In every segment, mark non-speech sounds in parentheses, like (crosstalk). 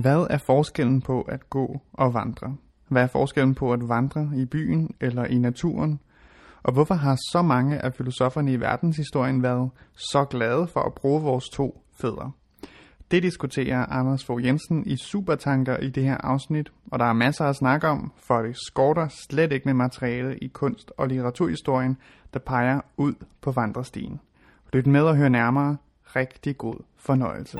Hvad er forskellen på at gå og vandre? Hvad er forskellen på at vandre i byen eller i naturen? Og hvorfor har så mange af filosoferne i verdenshistorien været så glade for at bruge vores to fødder? Det diskuterer Anders Fogh Jensen i Supertanker i det her afsnit, og der er masser at snakke om, for det skorter slet ikke med materiale i kunst- og litteraturhistorien, der peger ud på vandrestien. Lyt med og hør nærmere. Rigtig god fornøjelse.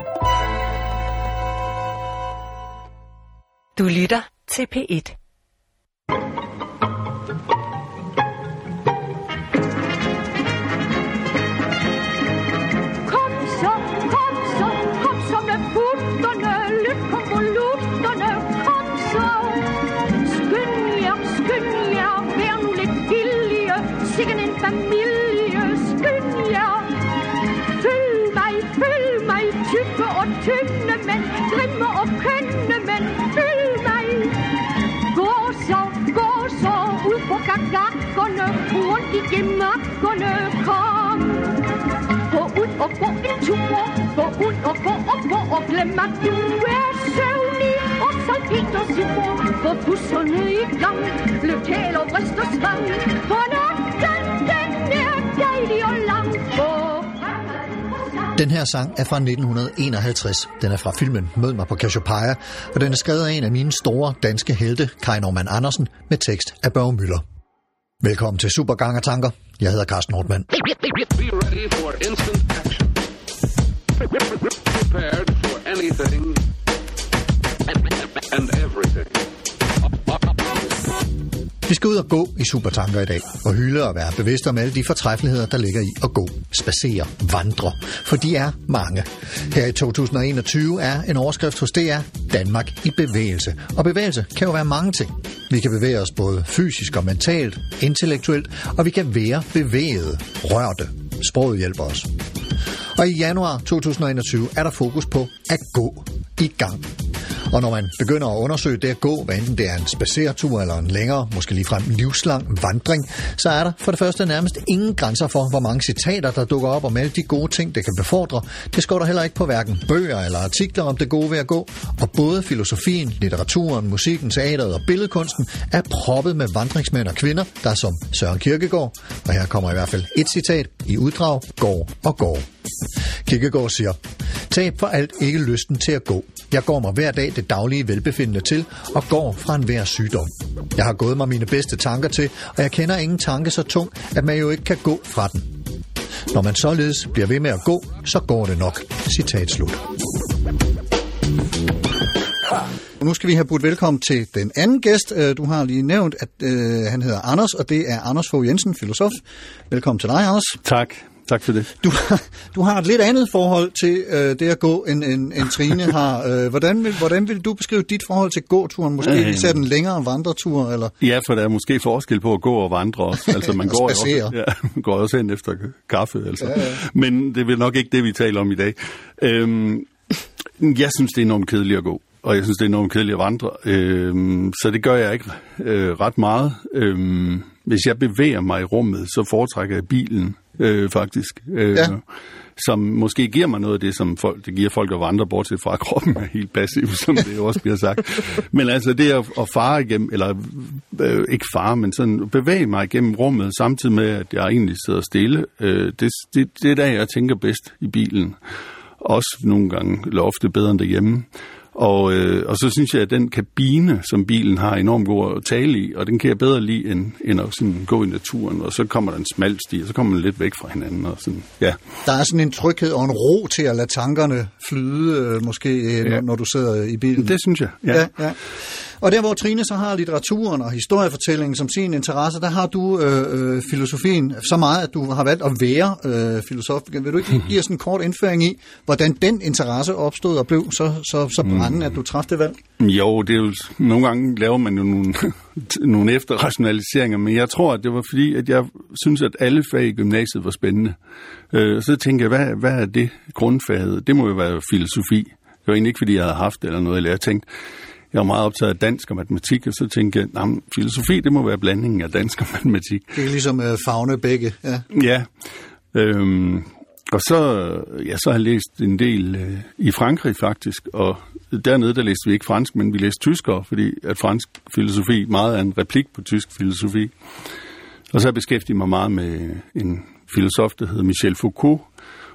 Du lytter til P1. Gemakkerne, kom. Gå ud og gå en tur, gå ud og gå og gå og glem at du er søvnig og så Peter sin mor. Få busserne i gang, løb tæl og bryst og svang, for natten den er dejlig og lang. Den her sang er fra 1951. Den er fra filmen Mød mig på Cassiopeia, og den er skrevet af en af mine store danske helte, Kai Norman Andersen, med tekst af Børge Møller. Velkommen til Supergang og Tanker. Jeg hedder Carsten Nordmann. Be ready for instant action. Prepared for anything and everything. Vi skal ud og gå i Supertanker i dag, og hylde og være bevidste om alle de fortræffeligheder, der ligger i at gå, spacere, vandre. For de er mange. Her i 2021 er en overskrift hos DR Danmark i bevægelse. Og bevægelse kan jo være mange ting. Vi kan bevæge os både fysisk og mentalt, intellektuelt, og vi kan være bevægede, rørte. Sproget hjælper os. Og i januar 2021 er der fokus på at gå i gang. Og når man begynder at undersøge det at gå, hvad enten det er en spaceretur eller en længere, måske ligefrem livslang vandring, så er der for det første nærmest ingen grænser for, hvor mange citater, der dukker op om alle de gode ting, det kan befordre. Det står der heller ikke på hverken bøger eller artikler om det gode ved at gå. Og både filosofien, litteraturen, musikken, teateret og billedkunsten er proppet med vandringsmænd og kvinder, der som Søren Kierkegaard, og her kommer i hvert fald et citat, i uddrag, går og går. Kierkegaard siger, tab for alt ikke lysten til at gå. Jeg går mig hver dag det daglige velbefindende til og går fra enhver sygdom. Jeg har gået mig mine bedste tanker til, og jeg kender ingen tanke så tung, at man jo ikke kan gå fra den. Når man således bliver ved med at gå, så går det nok. Citat slut. Nu skal vi have budt velkommen til den anden gæst. Øh, Du har lige nævnt, at øh, han hedder Anders, og det er Anders Fogh Jensen, filosof. Velkommen til dig, Anders. Tak. Tak for det. Du, (laughs) du har et lidt andet forhold til øh, det at gå, end, end, end Trine (laughs) har. Øh, hvordan, vil, hvordan vil du beskrive dit forhold til gåturen? Måske Øh. især den længere vandretur? Eller? Ja, for der er måske forskel på at gå og vandre også. (laughs) Altså, man Og går jo spacere. også, ja, man går også hen efter kaffe. Altså. Ja, ja. Men det er nok ikke det, vi taler om i dag. Øhm, jeg synes, det er enormt kedeligt at gå. Og jeg synes, det er enormt kedeligt at vandre. Øhm, så det gør jeg ikke øh, ret meget. Øhm, hvis jeg bevæger mig i rummet, så foretrækker jeg bilen, øh, faktisk. Øh, Ja. Som måske giver mig noget af det, som folk, det giver folk at vandre, bortset fra at kroppen er helt passiv, som det jo også bliver sagt. Men altså det at, at fare igennem, eller øh, ikke fare, men sådan bevæge mig igennem rummet, samtidig med, at jeg egentlig sidder stille, øh, det, det, det er der, jeg tænker bedst i bilen. Også nogle gange, eller ofte bedre end derhjemme. Og, øh, og så synes jeg, at den kabine, som bilen har, enormt god at tale i, og den kan jeg bedre lide, end, end at sådan gå i naturen. Og så kommer der en smal sti, og så kommer man lidt væk fra hinanden. Og sådan, ja. Der er sådan en tryghed og en ro til at lade tankerne flyde, øh, måske, øh, ja. når, når du sidder i bilen. Det synes jeg, ja. Ja, ja. Og der, hvor Trine så har litteraturen og historiefortællingen som sin interesse, der har du øh, øh, filosofien så meget, at du har valgt at være øh, filosof. Vil du ikke give os en kort indføring i, hvordan den interesse opstod og blev så, så, så brændende, at du træffede det valg? Jo, det er jo, nogle gange laver man jo nogle, (laughs) nogle efterrationaliseringer, men jeg tror, at det var fordi, at jeg synes, at alle fag i gymnasiet var spændende. Øh, så tænkte jeg, hvad, hvad er det grundfaget? Det må jo være filosofi. Det var egentlig ikke, fordi jeg havde haft det eller noget, eller jeg tænkte, jeg var meget optaget af dansk og matematik, og så tænkte jeg, at filosofi, det må være blandingen af dansk og matematik. Det er ligesom øh, fagne begge. Ja. Ja, øhm, og så, ja, så har jeg læst en del øh, i Frankrig faktisk, og dernede der læste vi ikke fransk, men vi læste tyskere, fordi at fransk filosofi meget er en replik på tysk filosofi. Og så har jeg beskæftiget mig meget med en filosof, der hedder Michel Foucault,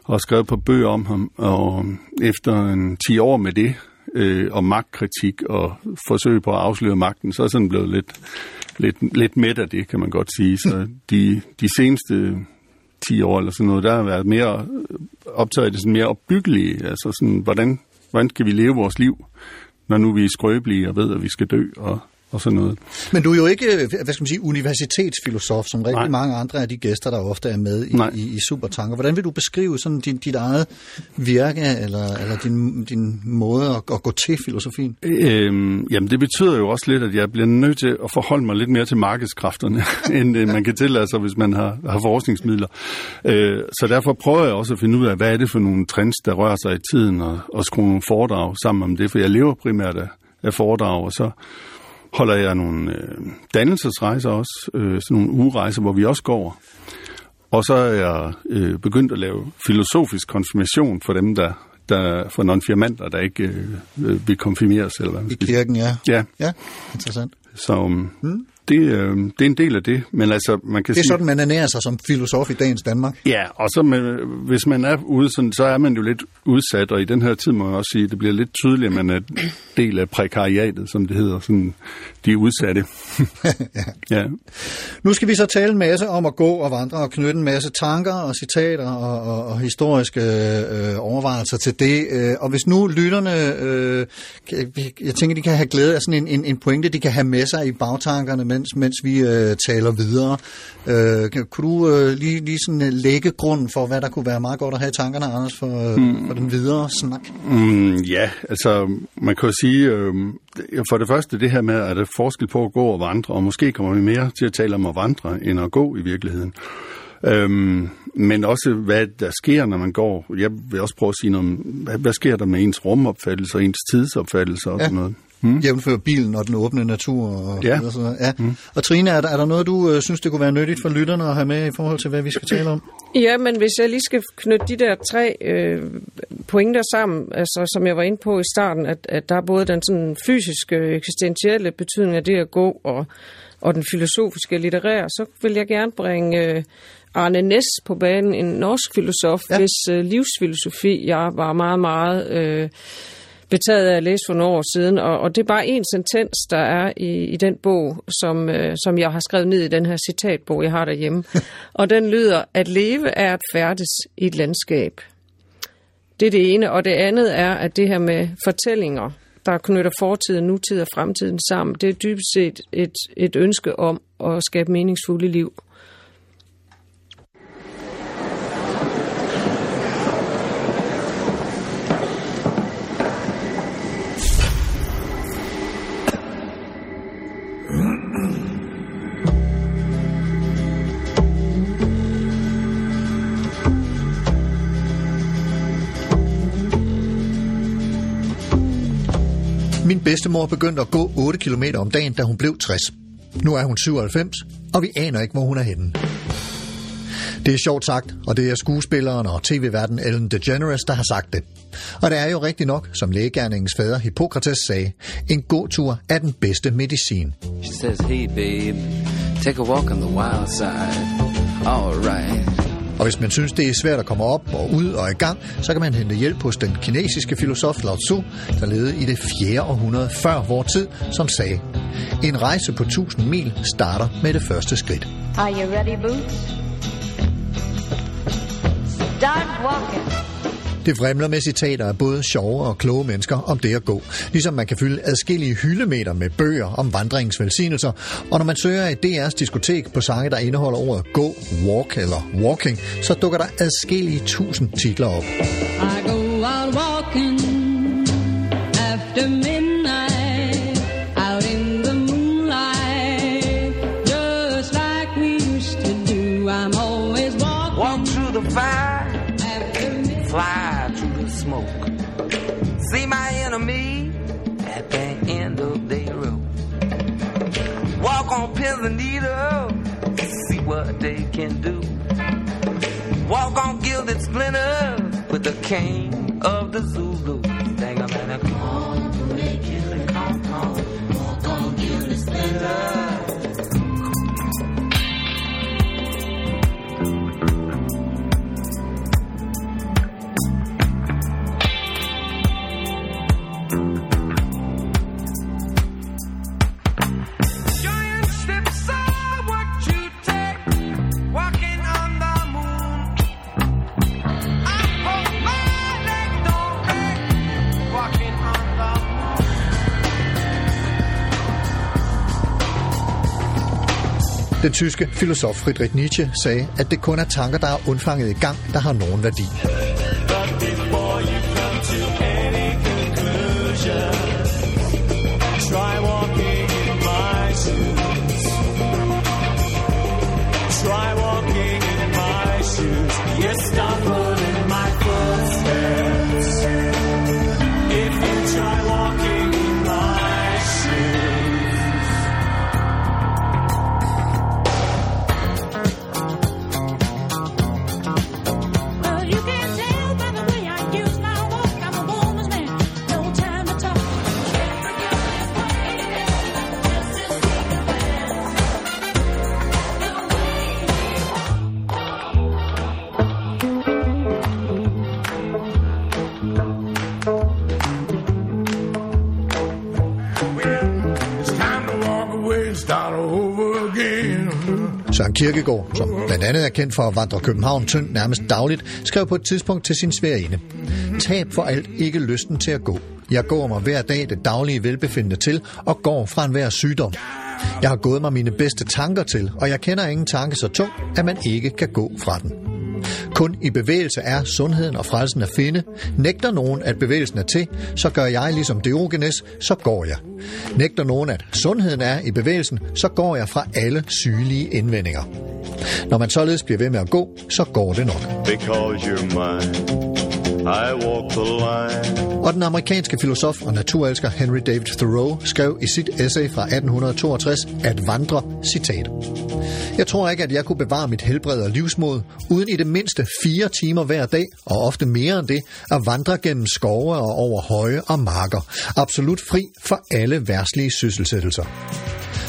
og skrevet på bøger om ham, og efter en 10 år med det, øh, og magtkritik og forsøg på at afsløre magten, så er sådan blevet lidt, lidt, lidt mæt af det, kan man godt sige. Så (laughs) de, de seneste 10 år eller sådan noget, der har været mere optaget af det sådan mere opbyggelige, altså sådan, hvordan, hvordan skal vi leve vores liv, når nu vi er skrøbelige og ved, at vi skal dø, og, og sådan noget. Men du er jo ikke, hvad skal man sige, universitetsfilosof, som rigtig Nej. mange andre af de gæster, der ofte er med i, Nej. i, i Supertanker. Hvordan vil du beskrive sådan din, dit eget virke, eller, eller din, din måde at, at gå til filosofien? Øhm, jamen, det betyder jo også lidt, at jeg bliver nødt til at forholde mig lidt mere til markedskræfterne, (laughs) end øh, man kan tillade sig, hvis man har, har forskningsmidler. Øh, så derfor prøver jeg også at finde ud af, hvad er det for nogle trends, der rører sig i tiden, og, og skrue nogle foredrag sammen om det, for jeg lever primært af, af foredrag, og så holder jeg nogle øh, dannelsesrejser også, øh, sådan nogle ugerejser, hvor vi også går. Og så er jeg øh, begyndt at lave filosofisk konfirmation for dem, der, der for non-firmanter, der ikke øh, øh, vil konfirmeres, eller hvad man I kirken, ja. Ja, Ja, interessant. så um, det, øh, det er en del af det. Men altså, man kan Det er sige... sådan, man ernærer sig som filosof i dagens Danmark. Ja, og så med, hvis man er ude, sådan, så er man jo lidt udsat, og i den her tid må jeg også sige, at det bliver lidt tydeligt, at man er del af prekariatet, som det hedder, sådan de udsatte. (laughs) ja. Nu skal vi så tale en masse om at gå og vandre og knytte en masse tanker og citater og, og, og historiske øh, overvejelser til det. Øh, og hvis nu lytterne, øh, jeg tænker, de kan have glæde af sådan en, en, en pointe, de kan have med sig i bagtankerne, mens, mens vi øh, taler videre. Øh, kunne du øh, lige, lige sådan øh, lægge grunden for, hvad der kunne være meget godt at have i tankerne, Anders, for, øh, for den videre snak? Mm, ja, altså man kan jo sige, øh, for det første det her med, at der er forskel på at gå og vandre, og måske kommer vi mere til at tale om at vandre, end at gå i virkeligheden. Øhm, men også, hvad der sker, når man går. Jeg vil også prøve at sige noget om, hvad, hvad sker der med ens rumopfattelse og ens tidsopfattelse og Ja. sådan noget. Mm. Jævnfør bilen og den åbne natur. Og, Ja. og, sådan noget. ja. Mm. og Trine, er der, er der noget, du øh, synes, det kunne være nyttigt for lytterne at have med i forhold til, hvad vi skal tale om? Ja, men hvis jeg lige skal knytte de der tre øh, pointer sammen, altså som jeg var inde på i starten, at, at der er både den sådan fysiske, eksistentielle betydning af det at gå, og, og den filosofiske, litterære, så vil jeg gerne bringe øh, Arne Næs på banen, en norsk filosof, ja. hvis øh, livsfilosofi jeg var meget, meget... Øh, betaget af at læse for nogle år siden, og, og det er bare en sentens, der er i, i den bog, som, øh, som jeg har skrevet ned i den her citatbog, jeg har derhjemme. (laughs) og den lyder, at leve er at færdes i et landskab. Det er det ene, og det andet er, at det her med fortællinger, der knytter fortiden, nutid og fremtiden sammen, det er dybest set et, et ønske om at skabe meningsfulde liv. Min bedstemor begyndte at gå 8 km om dagen, da hun blev 60. Nu er hun 97, og vi aner ikke, hvor hun er henne. Det er sjovt sagt, og det er skuespilleren og tv-verden Ellen DeGeneres, der har sagt det. Og det er jo rigtigt nok, som lægegærningens fader Hippokrates sagde, en god tur er den bedste medicin. She says, Hey, babe, take a walk on the wild side. All right. Og hvis man synes, det er svært at komme op og ud og i gang, så kan man hente hjælp hos den kinesiske filosof Lao Tzu, der levede i det 4. århundrede før vor tid, som sagde, en rejse på 1000 mil starter med det første skridt. Are you ready, Boots? Start walking. Det fremler med citater af både sjove og kloge mennesker om det at gå. Ligesom man kan fylde adskillige hyldemeter med bøger om vandringens velsignelser. Og når man søger i DR's diskotek på sange, der indeholder ordet gå, walk eller walking, så dukker der adskillige tusind titler op. I go out walking after midnight, on pins and needles, see what they can do. Walk on gilded splinters. with the king of the Zulu. Dang, I'm at a come, they kill and come, come, come, give us tyske filosof Friedrich Nietzsche sagde, at det kun er tanker, der er undfanget i gang, der har nogen værdi. But before you come to any conclusion, Søren som blandt andet er kendt for at vandre København tynd nærmest dagligt, skrev på et tidspunkt til sin sværinde. Tab for alt ikke lysten til at gå. Jeg går mig hver dag det daglige velbefindende til og går fra enhver sygdom. Jeg har gået mig mine bedste tanker til, og jeg kender ingen tanke så tung, at man ikke kan gå fra den. Kun i bevægelse er sundheden og frelsen at finde. Nægter nogen, at bevægelsen er til, så gør jeg ligesom Diogenes, så går jeg. Nægter nogen, at sundheden er i bevægelsen, så går jeg fra alle sygelige indvendinger. Når man således bliver ved med at gå, så går det nok. Because you're mine, i walk the line. Og den amerikanske filosof og naturelsker Henry David Thoreau skrev i sit essay fra 1862 at vandre, citat. Jeg tror ikke, at jeg kunne bevare mit helbred og livsmod, uden i det mindste fire timer hver dag, og ofte mere end det, at vandre gennem skove og over høje og marker, absolut fri for alle værtslige sysselsættelser.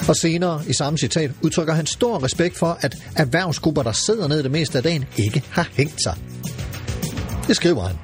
Og senere i samme citat udtrykker han stor respekt for, at erhvervsgrupper, der sidder ned det meste af dagen, ikke har hængt sig. Det skriver han.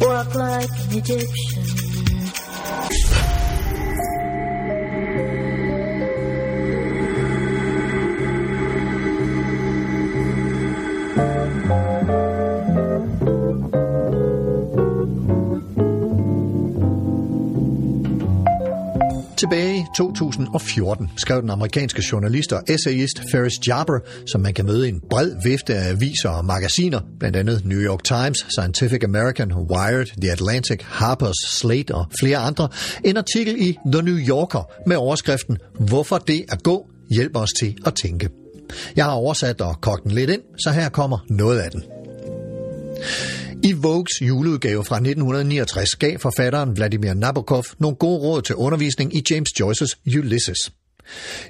Walk like an Egyptian. 2014 skrev den amerikanske journalist og essayist Ferris Jarber, som man kan møde i en bred vifte af aviser og magasiner, blandt andet New York Times, Scientific American, Wired, The Atlantic, Harper's, Slate og flere andre, en artikel i The New Yorker med overskriften Hvorfor det at gå hjælper os til at tænke. Jeg har oversat og kogt den lidt ind, så her kommer noget af den. I Vogues juleudgave fra 1969 gav forfatteren Vladimir Nabokov nogle gode råd til undervisning i James Joyce's Ulysses.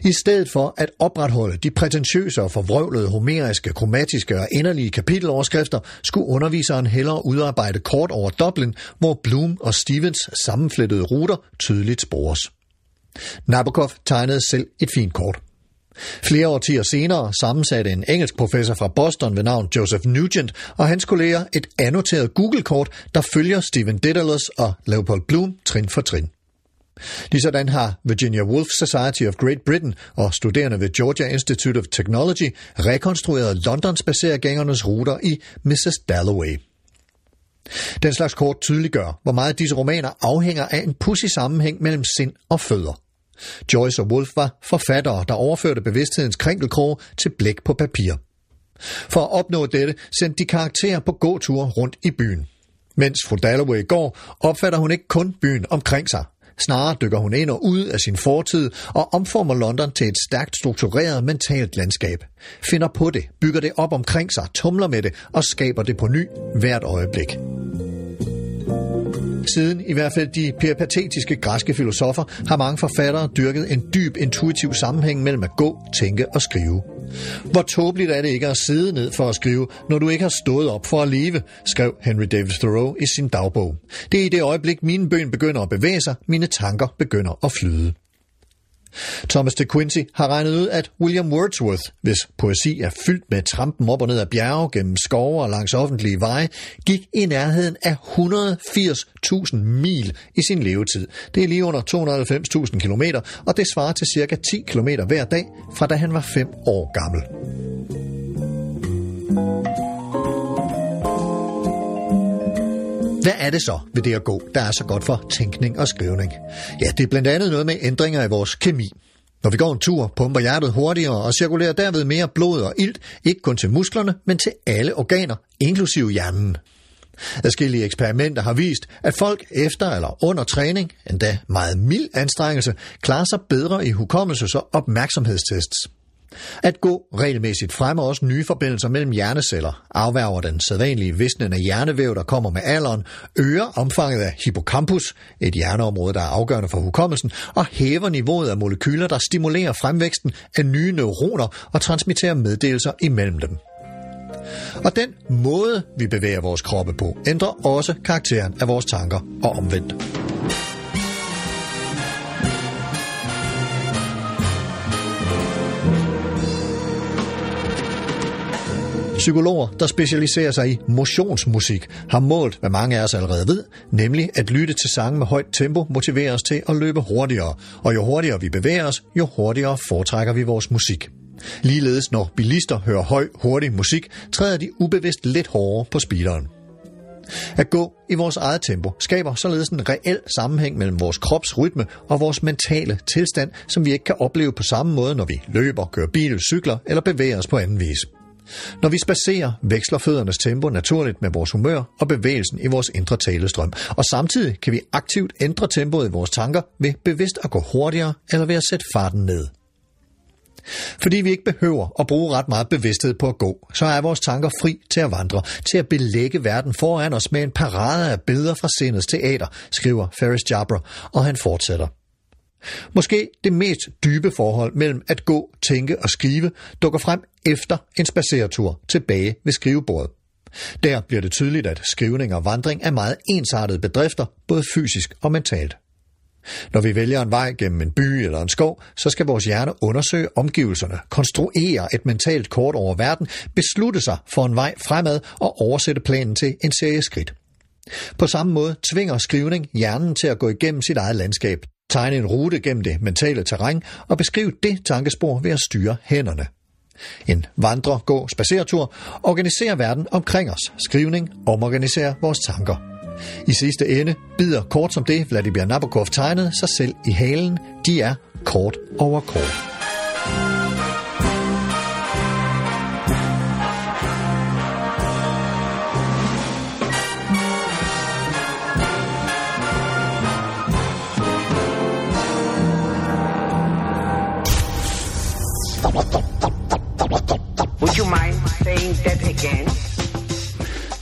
I stedet for at opretholde de prætentiøse og forvrøvlede homeriske, kromatiske og inderlige kapiteloverskrifter, skulle underviseren hellere udarbejde kort over Dublin, hvor Bloom og Stevens sammenflettede ruter tydeligt spores. Nabokov tegnede selv et fint kort. Flere årtier senere sammensatte en engelsk professor fra Boston ved navn Joseph Nugent og hans kolleger et annoteret Google-kort, der følger Stephen Dedalus og Leopold Bloom trin for trin. Ligesådan har Virginia Woolf Society of Great Britain og studerende ved Georgia Institute of Technology rekonstrueret Londons passergængernes ruter i Mrs. Dalloway. Den slags kort tydeliggør, hvor meget disse romaner afhænger af en pussy sammenhæng mellem sind og fødder. Joyce og Wolf var forfattere, der overførte bevidsthedens krinkelkrog til blæk på papir. For at opnå dette sendte de karakterer på gåture rundt i byen. Mens fru Dalloway går, opfatter hun ikke kun byen omkring sig. Snarere dykker hun ind og ud af sin fortid og omformer London til et stærkt struktureret mentalt landskab. Finder på det, bygger det op omkring sig, tumler med det og skaber det på ny hvert øjeblik. Siden i hvert fald de peripatetiske græske filosofer har mange forfattere dyrket en dyb intuitiv sammenhæng mellem at gå, tænke og skrive. Hvor tåbeligt er det ikke at sidde ned for at skrive, når du ikke har stået op for at leve, skrev Henry David Thoreau i sin dagbog. Det er i det øjeblik, mine bøn begynder at bevæge sig, mine tanker begynder at flyde. Thomas de Quincey har regnet ud, at William Wordsworth, hvis poesi er fyldt med trampen op og ned ad bjerge, gennem skove og langs offentlige veje, gik i nærheden af 180.000 mil i sin levetid. Det er lige under 290.000 kilometer, og det svarer til cirka 10 kilometer hver dag, fra da han var 5 år gammel. Hvad er det så ved det at gå, der er så godt for tænkning og skrivning? Ja, det er blandt andet noget med ændringer i vores kemi. Når vi går en tur, pumper hjertet hurtigere og cirkulerer derved mere blod og ilt, ikke kun til musklerne, men til alle organer, inklusive hjernen. Adskillige eksperimenter har vist, at folk efter eller under træning, endda meget mild anstrengelse, klarer sig bedre i hukommelses- og opmærksomhedstests. At gå regelmæssigt fremmer også nye forbindelser mellem hjerneceller, afværger den sædvanlige visnen af hjernevæv, der kommer med alderen, øger omfanget af hippocampus, et hjerneområde, der er afgørende for hukommelsen, og hæver niveauet af molekyler, der stimulerer fremvæksten af nye neuroner og transmitterer meddelelser imellem dem. Og den måde, vi bevæger vores kroppe på, ændrer også karakteren af vores tanker og omvendt. Psykologer, der specialiserer sig i motionsmusik, har målt, hvad mange af os allerede ved, nemlig at lytte til sange med højt tempo motiverer os til at løbe hurtigere, og jo hurtigere vi bevæger os, jo hurtigere foretrækker vi vores musik. Ligeledes når bilister hører høj, hurtig musik, træder de ubevidst lidt hårdere på speederen. At gå i vores eget tempo skaber således en reel sammenhæng mellem vores kropsrytme og vores mentale tilstand, som vi ikke kan opleve på samme måde, når vi løber, kører bil, cykler eller bevæger os på anden vis. Når vi spacerer, veksler føddernes tempo naturligt med vores humør og bevægelsen i vores indre talestrøm, og samtidig kan vi aktivt ændre tempoet i vores tanker ved bevidst at gå hurtigere eller ved at sætte farten ned. Fordi vi ikke behøver at bruge ret meget bevidsthed på at gå, så er vores tanker fri til at vandre, til at belægge verden foran os med en parade af billeder fra sindets teater, skriver Ferris Jabra, og han fortsætter. Måske det mest dybe forhold mellem at gå, tænke og skrive dukker frem efter en spaceretur tilbage ved skrivebordet. Der bliver det tydeligt, at skrivning og vandring er meget ensartede bedrifter, både fysisk og mentalt. Når vi vælger en vej gennem en by eller en skov, så skal vores hjerne undersøge omgivelserne, konstruere et mentalt kort over verden, beslutte sig for en vej fremad og oversætte planen til en serie skridt. På samme måde tvinger skrivning hjernen til at gå igennem sit eget landskab, tegne en rute gennem det mentale terræn og beskriv det tankespor ved at styre hænderne. En vandre, gå, spaceretur organiserer verden omkring os. Skrivning omorganiserer vores tanker. I sidste ende bider kort som det, Vladimir Nabokov tegnede sig selv i halen. De er kort over kort. Would you mind saying that again?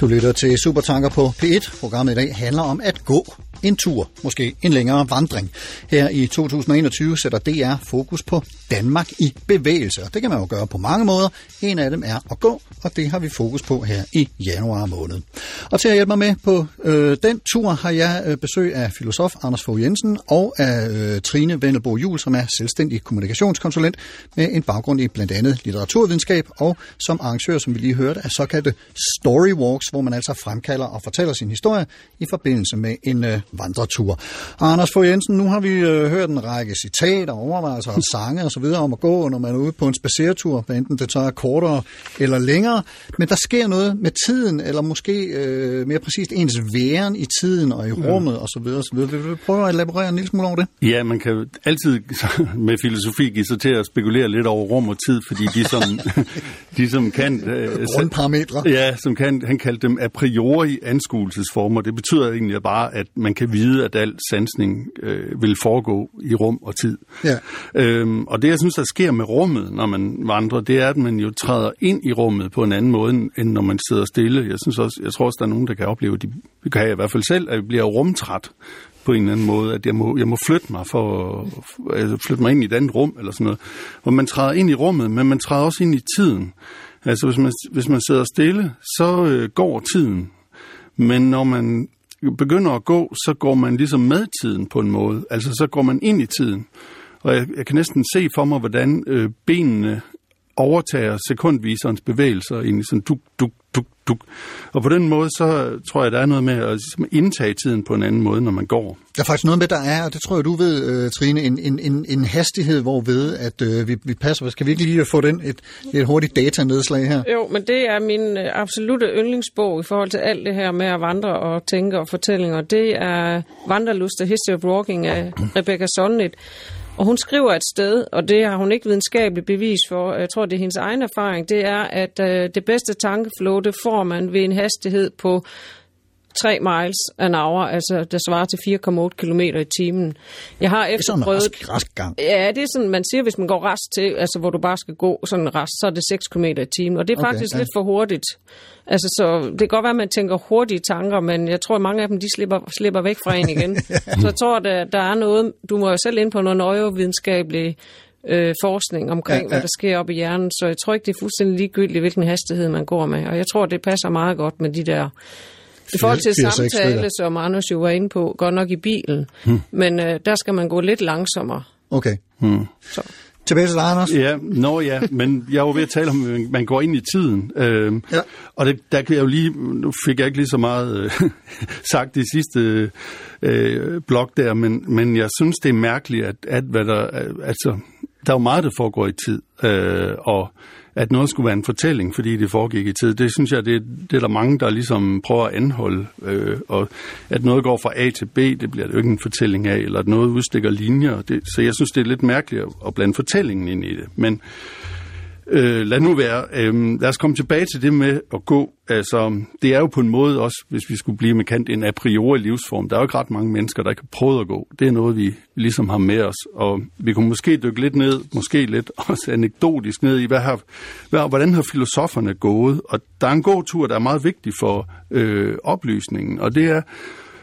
Du lytter til Supertanker på P1. Programmet i dag handler om at gå en tur, måske en længere vandring. Her i 2021 sætter DR fokus på Danmark i bevægelse, og det kan man jo gøre på mange måder. En af dem er at gå, og det har vi fokus på her i januar måned. Og til at hjælpe mig med på øh, den tur har jeg øh, besøg af filosof Anders Fogh Jensen og af øh, Trine Vennelbo Jul, som er selvstændig kommunikationskonsulent med en baggrund i blandt andet litteraturvidenskab og som arrangør, som vi lige hørte, af såkaldte story walks, hvor man altså fremkalder og fortæller sin historie i forbindelse med en øh, vandretur. Anders Fogh Jensen, nu har vi øh, hørt en række citater, overvejelser og sange osv. om at gå, når man er ude på en spaceretur, hvad enten det tager kortere eller længere. Men der sker noget med tiden, eller måske øh, mere præcist ens væren i tiden og i rummet osv. osv. Vil du prøve at elaborere en lille smule over det? Ja, man kan altid (laughs) med filosofi give sig til at spekulere lidt over rum og tid, fordi de som, (laughs) de som kan... Øh, Grundparametre. Ja, som kan, han kaldte dem a priori anskuelsesformer. Det betyder egentlig bare, at man kan vide, at al sansning øh, vil foregå i rum og tid. Ja. Øhm, og det, jeg synes, der sker med rummet, når man vandrer, det er, at man jo træder ind i rummet på en anden måde, end når man sidder stille. Jeg, synes også, jeg tror også, der er nogen, der kan opleve, de, det kan jeg i hvert fald selv, at jeg bliver rumtræt på en eller anden måde, at jeg må, jeg må flytte mig for, for altså flytte mig ind i et andet rum, eller sådan noget. Hvor man træder ind i rummet, men man træder også ind i tiden. Altså hvis man, hvis man sidder stille, så øh, går tiden. Men når man begynder at gå, så går man ligesom med tiden på en måde. Altså så går man ind i tiden. Og jeg, jeg kan næsten se for mig, hvordan øh, benene overtager sekundviserens bevægelser i sådan duk, duk, duk, duk. Og på den måde, så tror jeg, der er noget med at ligesom, indtage tiden på en anden måde, når man går. Der er faktisk noget med, der er, og det tror jeg, du ved, øh, Trine, en, en, en, en hastighed, hvor ved, at øh, vi, vi passer på. Skal vi ikke lige få den et, et hurtigt datanedslag her? Jo, men det er min øh, absolute yndlingsbog i forhold til alt det her med at vandre og tænke og fortællinger. Det er Wanderlust, The History of Walking af Rebecca Solnit. Og hun skriver et sted, og det har hun ikke videnskabeligt bevis for, jeg tror, det er hendes egen erfaring, det er, at øh, det bedste tankeflow, det får man ved en hastighed på 3 miles an hour, altså der svarer til 4,8 km i timen. Jeg har Det er sådan en efterprøvet... rask, rask gang. Ja, det er sådan, man siger, hvis man går rest til, altså hvor du bare skal gå sådan rest, så er det 6 km i timen. Og det er Okay, faktisk ja. ja. lidt for hurtigt. Altså, så det kan godt være, at man tænker hurtige tanker, men jeg tror, at mange af dem, de slipper, slipper væk fra en igen. (laughs) Så jeg tror, der, der er noget, du må jo selv ind på noget neurovidenskabelig øh, forskning omkring, Ja, ja, ja. ja. hvad der sker op i hjernen, så jeg tror ikke, det er fuldstændig ligegyldigt, hvilken hastighed man går med. Og jeg tror, det passer meget godt med de der... I forhold til 4-6 stykker. samtale, som Anders jo var inde på, godt nok i bilen, hmm. men øh, der skal man gå lidt langsommere. Okay. Hmm. Så. Tilbage til dig, Anders. Ja, nå ja, men jeg var ved at tale om, at man- går ind i tiden. Øhm, Ja. Og det, der kan jeg jo lige, nu fik jeg ikke lige så meget øh, (laughs) sagt i sidste øh, blok der, men, men jeg synes, det er mærkeligt, at, at hvad der, altså, der er jo meget, der foregår i tid, øh, og at noget skulle være en fortælling, fordi det foregik i tid, det synes jeg, det, det er der mange, der ligesom prøver at anholde, øh, og at noget går fra A til B, det bliver det jo ikke en fortælling af, eller at noget udstikker linjer, det, så jeg synes, det er lidt mærkeligt at, at blande fortællingen ind i det, men Øh, Øh, lad nu være. Øh, lad os komme tilbage til det med at gå. Altså, det er jo på en måde også, hvis vi skulle blive med kant, en a priori livsform. Der er jo ikke ret mange mennesker, der ikke har prøvet at gå. Det er noget, vi ligesom har med os. Og vi kunne måske dykke lidt ned, måske lidt (laughs) også anekdotisk ned i, hvad har, hvad, hvordan har filosoferne gået. Og der er en god tur, der er meget vigtig for øh, oplysningen, og det er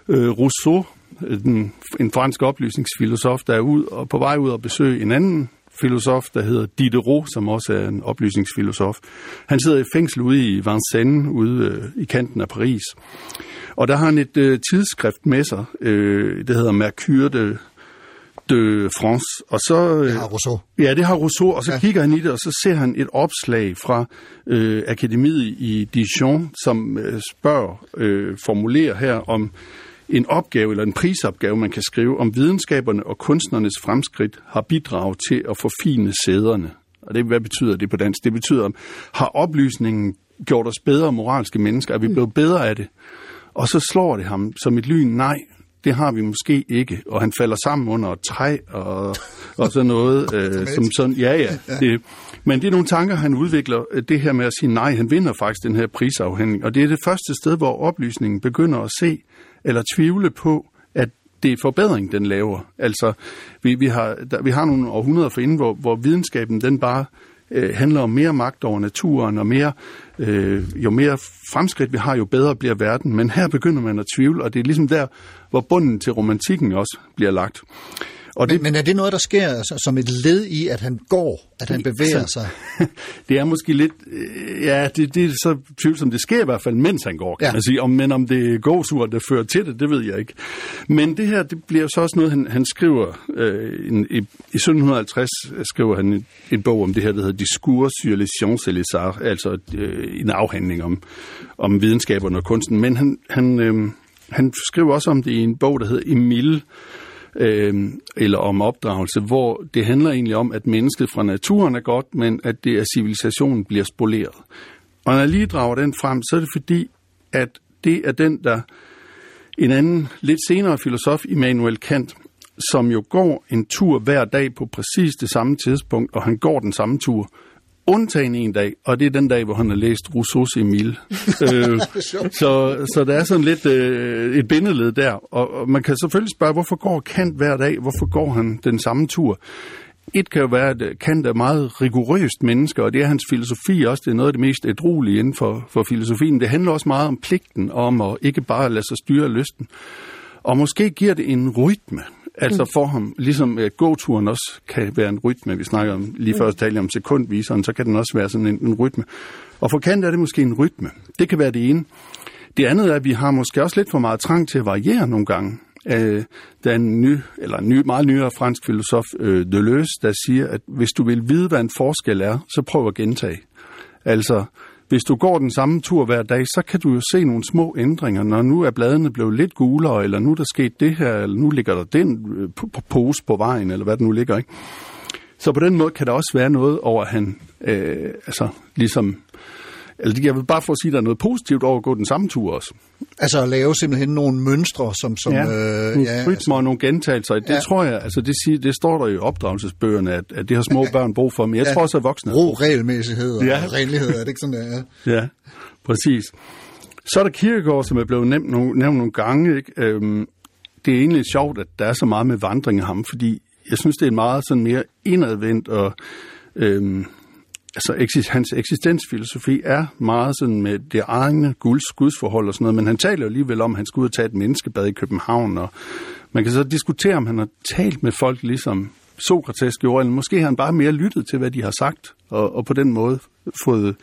øh, Rousseau, øh, den, en fransk oplysningsfilosof, der er ud og på vej ud og besøge en anden filosof, der hedder Diderot, som også er en oplysningsfilosof. Han sidder i fængsel ude i Vincennes, ude øh, i kanten af Paris. Og der har han et øh, tidsskrift med sig, øh, det hedder Mercure de, de France. Og så, øh, Det har Rousseau. Ja, det har Rousseau, og så Ja. ja. kigger han i det, og så ser han et opslag fra øh, akademiet i Dijon, som øh, spørger, øh, formulerer her om en opgave eller en prisopgave, man kan skrive om videnskaberne og kunstnernes fremskridt har bidraget til at forfine sæderne. Og det, hvad betyder det på dansk? Det betyder, har oplysningen gjort os bedre moralske mennesker? Er vi blevet bedre af det? Og så slår det ham som et lyn, nej, det har vi måske ikke. Og han falder sammen under et træ og, og sådan noget. (laughs) øh, som sådan, ja, ja. Det, men det er nogle tanker, han udvikler. øh, Det her med at sige nej, han vinder faktisk den her prisafhængning. Og det er det første sted, hvor oplysningen begynder at se eller tvivle på, at det er forbedring, den laver. Altså, vi, vi, har, der, vi har nogle århundreder for inden, hvor, hvor videnskaben den bare øh, handler om mere magt over naturen, og mere, øh, jo mere fremskridt vi har, jo bedre bliver verden. Men her begynder man at tvivle, og det er ligesom der, hvor bunden til romantikken også bliver lagt. Og Men, men er det noget, der sker altså, som et led i, at han går, at han bevæger Altså, sig? (laughs) det er måske lidt, øh, ja, det, det er så tvivlsomt. Det sker i hvert fald, mens han går, kan Ja. man sige. Om, men om det er gåsur, der fører til det, det ved jeg ikke. Men det her, det bliver så også noget, han, han skriver. Øh, en, i, I 1750 skriver han en, en bog om det her, der hedder Discours sur les arts, altså øh, en afhandling om, om videnskaberne og kunsten. Men han, han, øh, han skriver også om det i en bog, der hedder Emil, øh, eller om opdragelse, hvor det handler egentlig om, at mennesket fra naturen er godt, men at det er civilisationen bliver spoleret. Og når jeg lige drager den frem, så er det fordi, at det er den, der en anden, lidt senere filosof, Immanuel Kant, som jo går en tur hver dag på præcis det samme tidspunkt, og han går den samme tur, undtagen en dag, og det er den dag, hvor han har læst Rousseau's Emile. (laughs) øh, så, så der er sådan lidt øh, et bindeled der, og, og man kan selvfølgelig spørge, hvorfor går Kant hver dag? Hvorfor går han den samme tur? Et kan jo være, at Kant er meget rigorøst menneske, og det er hans filosofi også. Det er noget af det mest ædruelige inden for, for filosofien. Det handler også meget om pligten, om at ikke bare lade sig styre lysten. Og måske giver det en rytme, altså for ham, ligesom at gåturen også kan være en rytme. Vi snakker om, lige før talte om sekundviseren, så kan den også være sådan en, en rytme. Og for Kant er det måske en rytme. Det kan være det ene. Det andet er, at vi har måske også lidt for meget trang til at variere nogle gange. Øh, der er en ny, eller en ny, meget nyere fransk filosof, øh, Deleuze, der siger, at hvis du vil vide, hvad en forskel er, så prøv at gentage. Altså, hvis du går den samme tur hver dag, så kan du jo se nogle små ændringer. Når nu er bladene blevet lidt gulere, eller nu er der sket det her, eller nu ligger der den øh, pose på vejen, eller hvad det nu ligger, ikke? Så på den måde kan der også være noget over, at han øh, altså, ligesom... Eller jeg vil bare få at sige, at der er noget positivt over at gå den samme tur også. Altså at lave simpelthen nogle mønstre, som... som ja, øh, nogle ja, rytmer og nogle gentagelser. Det Ja. tror jeg, altså det, siger, det står der i opdragelsesbøgerne, at, at det har små børn brug for, men jeg Ja. tror også, at voksne ro, regelmæssighed og Ja. renlighed, er det ikke sådan, det er? (laughs) Ja, præcis. Så er der Kierkegaard, som er blevet nævnt nogle, nævnt nogle gange. Ikke? Øhm, det er egentlig sjovt, at der er så meget med vandring af ham, fordi jeg synes, det er meget sådan mere indadvendt, og øhm, altså, eksis, hans eksistensfilosofi er meget sådan med det egne guds, gudsforhold og sådan noget, men han taler jo alligevel om, at han skal ud og tage et menneskebad i København, og man kan så diskutere, om han har talt med folk ligesom Sokrates gjorde, eller måske har han bare mere lyttet til, hvad de har sagt, og, og på den måde fået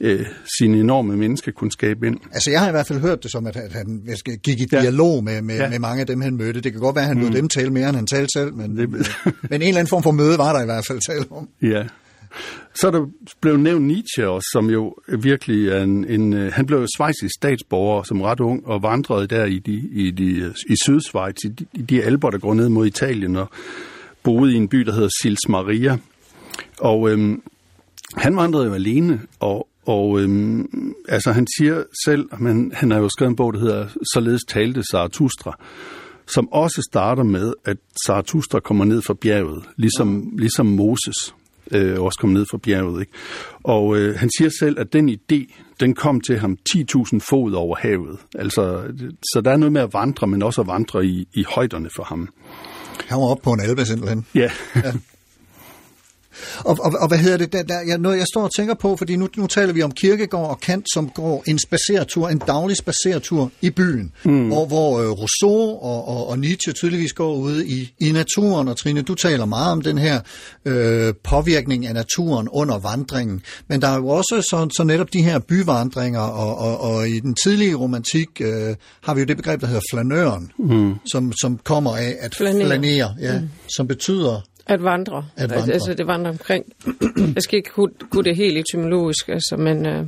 øh, sin enorme menneskekundskab ind. Altså, jeg har i hvert fald hørt det som, at, at han gik i dialog med, med, ja. med mange af dem, han mødte. Det kan godt være, at han lod Mm. dem tale mere, end han talte selv, men, Det- men en eller anden form for møde var der i hvert fald tale om. Ja. Så er der blevet nævnt Nietzsche også, som jo virkelig er en... en øh, han blev jo svejsisk statsborger som ret ung, og vandrede der i, de, i, de, øh, i Sydsvejs, i de, i de alber, der går ned mod Italien, og boede i en by, der hedder Sils Maria. Og øhm, han vandrede jo alene, og, og øhm, altså han siger selv, men han har jo skrevet en bog, der hedder Således talte Zarathustra, som også starter med, at Zarathustra kommer ned fra bjerget, ligesom, ligesom Moses øh, også kom ned fra bjerget. Ikke? Og øh, han siger selv, at den idé, den kom til ham 10.000 fod over havet. Altså, så der er noget med at vandre, men også at vandre i, i højderne for ham. Han var oppe på en albe simpelthen. Ja, Og, og, og hvad hedder det? Der, der, jeg, noget, jeg står og tænker på, fordi nu, nu taler vi om Kirkegård og Kant, som går en spacertur, en daglig spacertur i byen, mm. hvor, hvor øh, Rousseau og, og, og Nietzsche tydeligvis går ude i, i naturen. Og Trine, du taler meget om den her øh, påvirkning af naturen under vandringen. Men der er jo også så, så netop de her byvandringer, og, og, og i den tidlige romantik øh, har vi jo det begreb, der hedder flanøren, mm. som, som kommer af at Flanere. flanere, ja, mm. som betyder At vandre. At vandre. Altså, det vandrer omkring. Jeg skal ikke kunne, kunne det helt etymologisk, altså, men... Øh,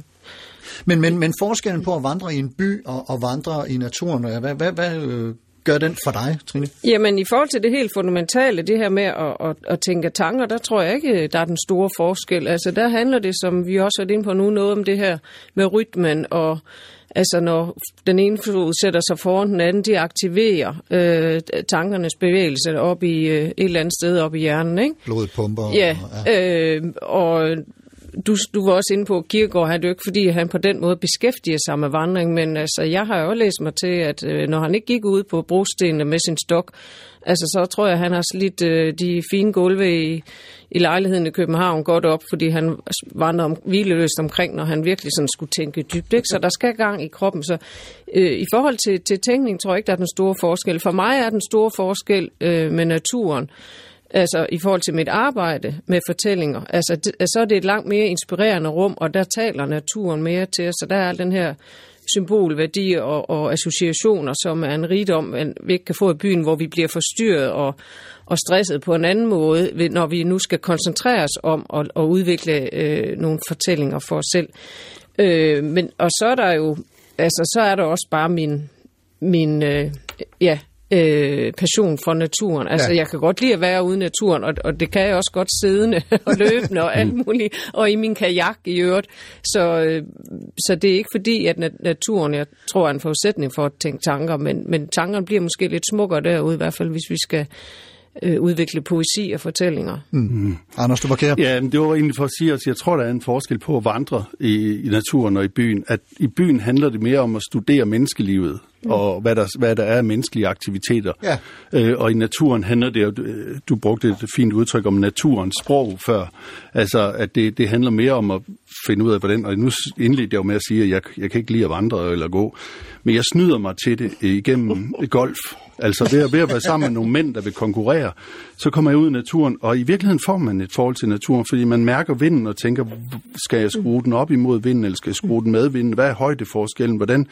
Men, men, men forskellen på at vandre i en by og, og vandre i naturen, hvad, hvad, hvad øh, gør den for dig, Trine? Jamen, i forhold til det helt fundamentale, det her med at, at, at tænke tanker, der tror jeg ikke, der er den store forskel. Altså, der handler det, som vi også er inde på nu, noget om det her med rytmen, og altså, når den ene fod sætter sig foran den anden, de aktiverer øh, tankernes bevægelse op i øh, et eller andet sted op i hjernen, ikke? Blodet pumper? Ja, Og, ja. øh, og du, du var også inde på, at Kierkegaard, han er jo ikke, fordi han på den måde beskæftiger sig med vandring, men altså, jeg har jo læst mig til, at øh, når han ikke gik ud på brostenene med sin stok, altså, så tror jeg, han har slidt øh, de fine gulve i, i lejligheden i København godt op, fordi han vandrede om, hvileløst omkring, når han virkelig sådan skulle tænke dybt. Ikke? Så der skal gang i kroppen. Så øh, i forhold til, til tænkning, tror jeg ikke, der er den store forskel. For mig er den store forskel øh, med naturen, altså i forhold til mit arbejde med fortællinger, altså det, altså, så er det et langt mere inspirerende rum, og der taler naturen mere til os, så der er al den her symbolværdi og, og associationer, som er en rigdom, man vi ikke kan få i byen, hvor vi bliver forstyrret og, og stresset på en anden måde, når vi nu skal koncentrere os om at, at udvikle øh, nogle fortællinger for os selv. Øh, men, og så er der jo, altså så er der også bare min min øh, ja, øh, passion for naturen. Altså, Ja. jeg kan godt lide at være ude i naturen, og, og det kan jeg også godt siddende (laughs) og løbende og alt muligt, og i min kajak i øvrigt. Så, øh, så det er ikke fordi, at nat- naturen, jeg tror, er en forudsætning for at tænke tanker, men, men tankerne bliver måske lidt smukkere derude, i hvert fald hvis vi skal øh, udvikle poesi og fortællinger. Mm. Anders, du markerer. Ja, men det var egentlig for at sige, at jeg tror, der er en forskel på at vandre i, i naturen og i byen. At i byen handler det mere om at studere menneskelivet, mm. og hvad der, hvad der er af menneskelige aktiviteter. Ja. Øh, og i naturen handler det, du, du brugte et fint udtryk om naturens sprog før, altså at det, det handler mere om at finde ud af, hvordan, og nu indledte jeg jo med at sige, at jeg, jeg kan ikke lide at vandre eller gå, men jeg snyder mig til det igennem (laughs) golf. Altså ved at, ved at være sammen med nogle mænd, der vil konkurrere, så kommer jeg ud i naturen, og i virkeligheden får man et forhold til naturen, fordi man mærker vinden og tænker, skal jeg skrue den op imod vinden, eller skal jeg skrue den med vinden? Hvad er højdeforskellen? Hvordan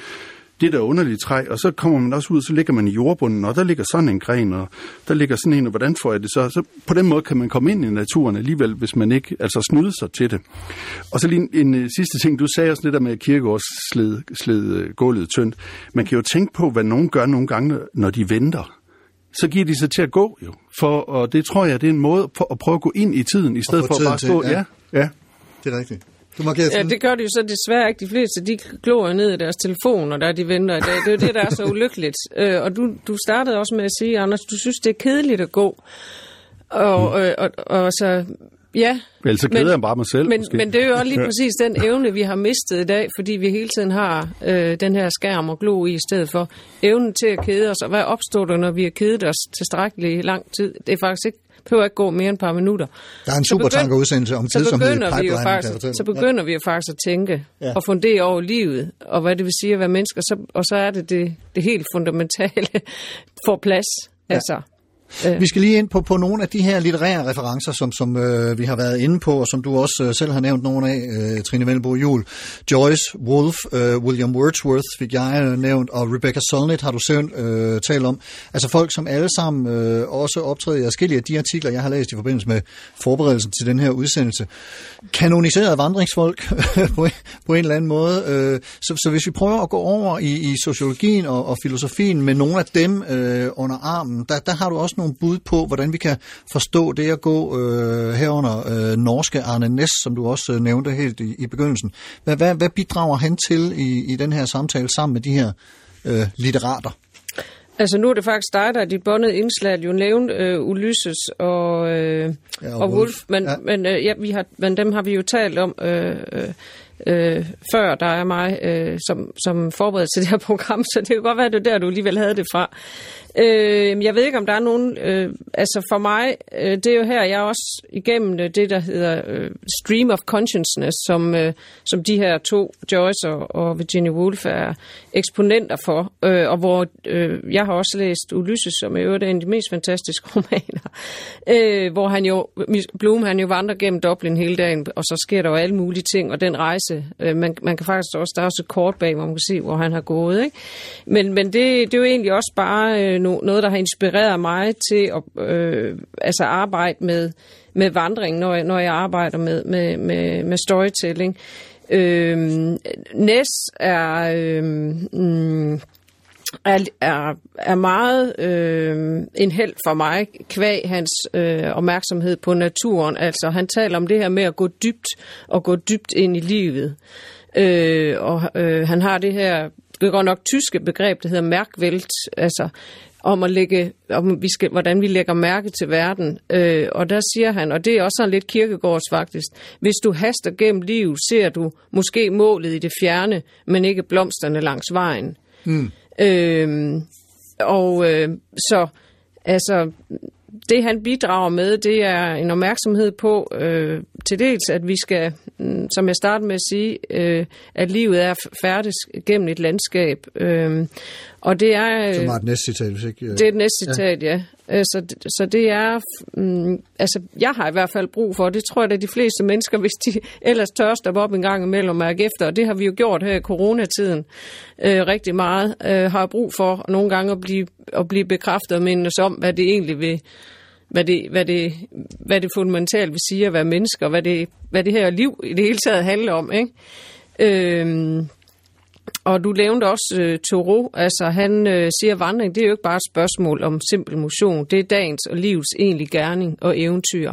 det der underlige træ, og så kommer man også ud, så ligger man i jordbunden, og der ligger sådan en gren, og der ligger sådan en, og hvordan får jeg det så? Så på den måde kan man komme ind i naturen alligevel, hvis man ikke altså snyder sig til det. Og så lige en, en øh, sidste ting, du sagde også lidt der med, at kirkegårds sled, sled øh, gulvet tyndt. Man kan jo tænke på, hvad nogen gør nogle gange, når de venter. Så giver de sig til at gå jo. For, og det tror jeg, det er en måde at prøve at gå ind i tiden, i stedet for at bare stå. ja. Ja, ja. Det er rigtigt. Du markerer Ja, tiden. det gør de jo så desværre ikke. De fleste, de glor ned i deres telefoner, der de venter. Det, det er jo det, der er så (laughs) ulykkeligt. Øh, og du, du startede også med at sige, Anders, du synes, det er kedeligt at gå. Og, øh, og, og så, ja. Ellers så glæder jeg bare mig selv, Men, måske. men det er jo også lige præcis den evne, vi har mistet i dag, fordi vi hele tiden har øh, den her skærm og glo i i stedet for evnen til at kede os. Og hvad opstår der, når vi har kedet os tilstrækkeligt lang tid? Det er faktisk ikke behøver ikke gå mere end et par minutter. Der er en Så begynd- supertankerudsendelse om tidsomhed i begynder vi jo pipeline, faktisk, så begynder vi jo faktisk at tænke Ja. ja. og fundere over livet, og hvad det vil sige at være mennesker, så, og så er det det, det helt fundamentale for plads. Ja. Altså, vi skal lige ind på, på nogle af de her litterære referencer, som, som øh, vi har været inde på, og som du også øh, selv har nævnt nogle af, øh, Trine Melbo Jul. Joyce, Wolf, øh, William Wordsworth fik jeg øh, nævnt, og Rebecca Solnit har du selv øh, talt om. Altså folk, som alle sammen øh, også optræder i forskellige af de artikler, jeg har læst i forbindelse med forberedelsen til den her udsendelse. Kanoniserede vandringsfolk (laughs) på, en- på en eller anden måde. Øh, så, så hvis vi prøver at gå over i, i sociologien og, og filosofien med nogle af dem øh, under armen, der, der har du også nogle bud på, hvordan vi kan forstå det at gå øh, herunder øh, norske Arne Næs, som du også øh, nævnte helt i, i begyndelsen. Hvad, hvad, hvad bidrager han til i, i den her samtale sammen med de her øh, litterater? altså nu er det faktisk dig, der er dit båndet indslag, jo nævnt øh, Ulysses og, øh, Ja, og og, Wolf. Wolf, men, Ja. men, øh, ja, vi har, men dem har vi jo talt om øh, øh, øh, før, der er mig øh, som, som forberedt til det her program, (laughs) så det kan godt være, det er der, du alligevel havde det fra. Øh, jeg ved ikke, om der er nogen... Øh, altså for mig, øh, det er jo her, jeg er også igennem øh, det, der hedder øh, Stream of Consciousness, som, øh, som de her to, Joyce og, og Virginia Woolf, er eksponenter for. Øh, og hvor øh, jeg har også læst Ulysses, som er jo en af de mest fantastiske (laughs) romaner. Øh, hvor han jo, Bloom, han jo vandrer gennem Dublin hele dagen, og så sker der jo alle mulige ting, og den rejse, øh, man, man kan faktisk også, der er også et kort bag, hvor man kan se, hvor han har gået. Ikke? Men, men det, det er jo egentlig også bare øh, no, noget, der har inspireret mig til at øh, altså arbejde med, med vandring, når jeg, når jeg arbejder med, med, med, med storytelling. Øh, Næs er... Øh, mm, er, er, er meget øh, en held for mig, kvæg hans øh, opmærksomhed på naturen. Altså, han taler om det her med at gå dybt og gå dybt ind i livet. Øh, og øh, han har det her, det er godt nok tyske begreb, det hedder mærkvælt, altså om at lægge, om vi skal, hvordan vi lægger mærke til verden. Øh, og der siger han, og det er også sådan lidt kirkegårds faktisk, hvis du haster gennem livet, ser du måske målet i det fjerne, men ikke blomsterne langs vejen. Mm. Øhm, og øh, så, altså, det han bidrager med, det er en opmærksomhed på øh, til dels, at vi skal, mm, som jeg startede med at sige, øh, at livet er færdes gennem et landskab. Øh, og det er... Som øh, var et næste citat, hvis ikke... øh, det er et næste citat, ja. ja. Så, så det er... Mm, altså, jeg har i hvert fald brug for, det tror jeg, at de fleste mennesker, (laughs) hvis de ellers tørster op en gang imellem og mærke efter, og det har vi jo gjort her i coronatiden øh, rigtig meget, øh, har brug for nogle gange at blive, at blive bekræftet og mindes om, hvad det egentlig vil hvad det, hvad, det, hvad det fundamentalt vil sige at være mennesker, hvad det, hvad det her liv i det hele taget handler om. Ikke? Øhm, og du nævnte også øh, Thoreau, altså han øh, siger, at vandring det er jo ikke bare et spørgsmål om simpel motion, det er dagens og livets egentlige gerning og eventyr.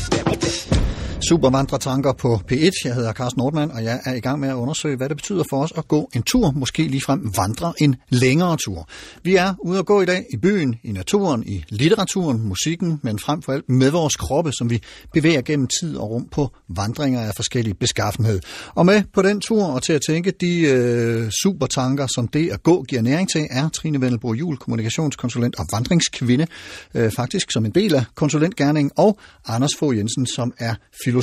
Supervandretanker på P1. Jeg hedder Carsten Nordmann, og jeg er i gang med at undersøge, hvad det betyder for os at gå en tur, måske ligefrem vandre en længere tur. Vi er ude at gå i dag i byen, i naturen, i litteraturen, musikken, men frem for alt med vores kroppe, som vi bevæger gennem tid og rum på vandringer af forskellige beskaffenhed. Og med på den tur og til at tænke de øh, supertanker, som det at gå giver næring til, er Trine Vendelbo Jul, kommunikationskonsulent og vandringskvinde, øh, faktisk som en del af konsulentgærningen, og Anders Fogh Jensen, som er filosof.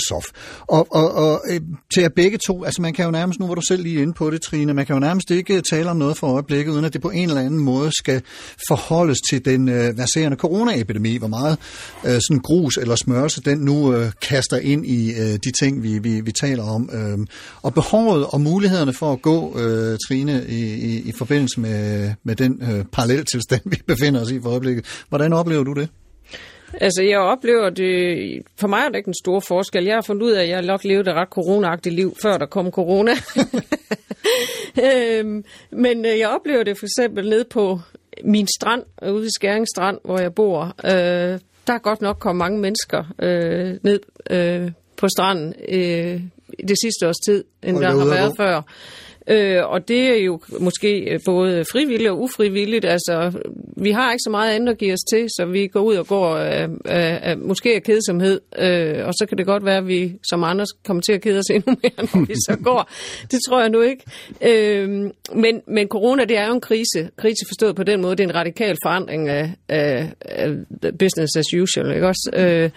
Og, og, og øh, til at begge to, altså man kan jo nærmest, nu var du selv lige inde på det, Trine, man kan jo nærmest ikke øh, tale om noget for øjeblikket, uden at det på en eller anden måde skal forholdes til den øh, verserende coronaepidemi, hvor meget øh, sådan grus eller smørelse den nu øh, kaster ind i øh, de ting, vi, vi, vi taler om. Øh, og behovet og mulighederne for at gå, øh, Trine, i, i, i forbindelse med, med den øh, paralleltilstand, (laughs) vi befinder os i for øjeblikket. Hvordan oplever du det? Altså, jeg oplever det... For mig er det ikke en stor forskel. Jeg har fundet ud af, at jeg nok levede et ret corona liv, før der kom corona. (laughs) øhm, men øh, jeg oplever det for eksempel ned på min strand, ude i Skæring Strand, hvor jeg bor. Øh, der er godt nok kommet mange mennesker øh, ned øh, på stranden øh, det sidste års tid, end Og der har været gå. før. Øh, og det er jo måske øh, både frivilligt og ufrivilligt. Altså, vi har ikke så meget andet at give os til, så vi går ud og går af, af, af måske af kedsomhed. Øh, og så kan det godt være, at vi som andre kommer til at kede os (laughs) endnu mere, når vi så går. Det tror jeg nu ikke. Øh, men, men corona, det er jo en krise. Krise forstået på den måde, det er en radikal forandring af, af, af business as usual. Ikke også? Øh,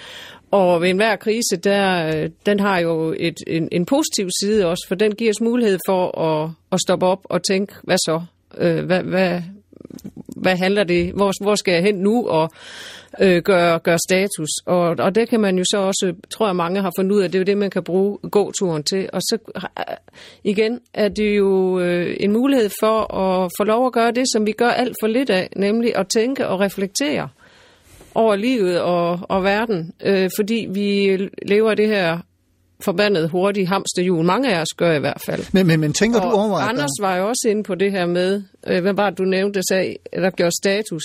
og ved enhver krise, der, øh, den har jo et, en, en positiv side også, for den giver os mulighed for at, at stoppe op og tænke, hvad så? Øh, hvad, hvad, hvad handler det? Hvor, hvor skal jeg hen nu og øh, gøre, gøre status? Og, og det kan man jo så også, tror jeg mange har fundet ud af, det er jo det, man kan bruge gåturen til. Og så øh, igen er det jo øh, en mulighed for at få lov at gøre det, som vi gør alt for lidt af, nemlig at tænke og reflektere over livet og, og verden, øh, fordi vi lever det her forbandet hurtige hamsterhjul. Mange af os gør i hvert fald. Men, men, men tænker og du over, Anders der... var jo også inde på det her med, øh, hvad var det, du nævnte, der, sagde, der gjorde status.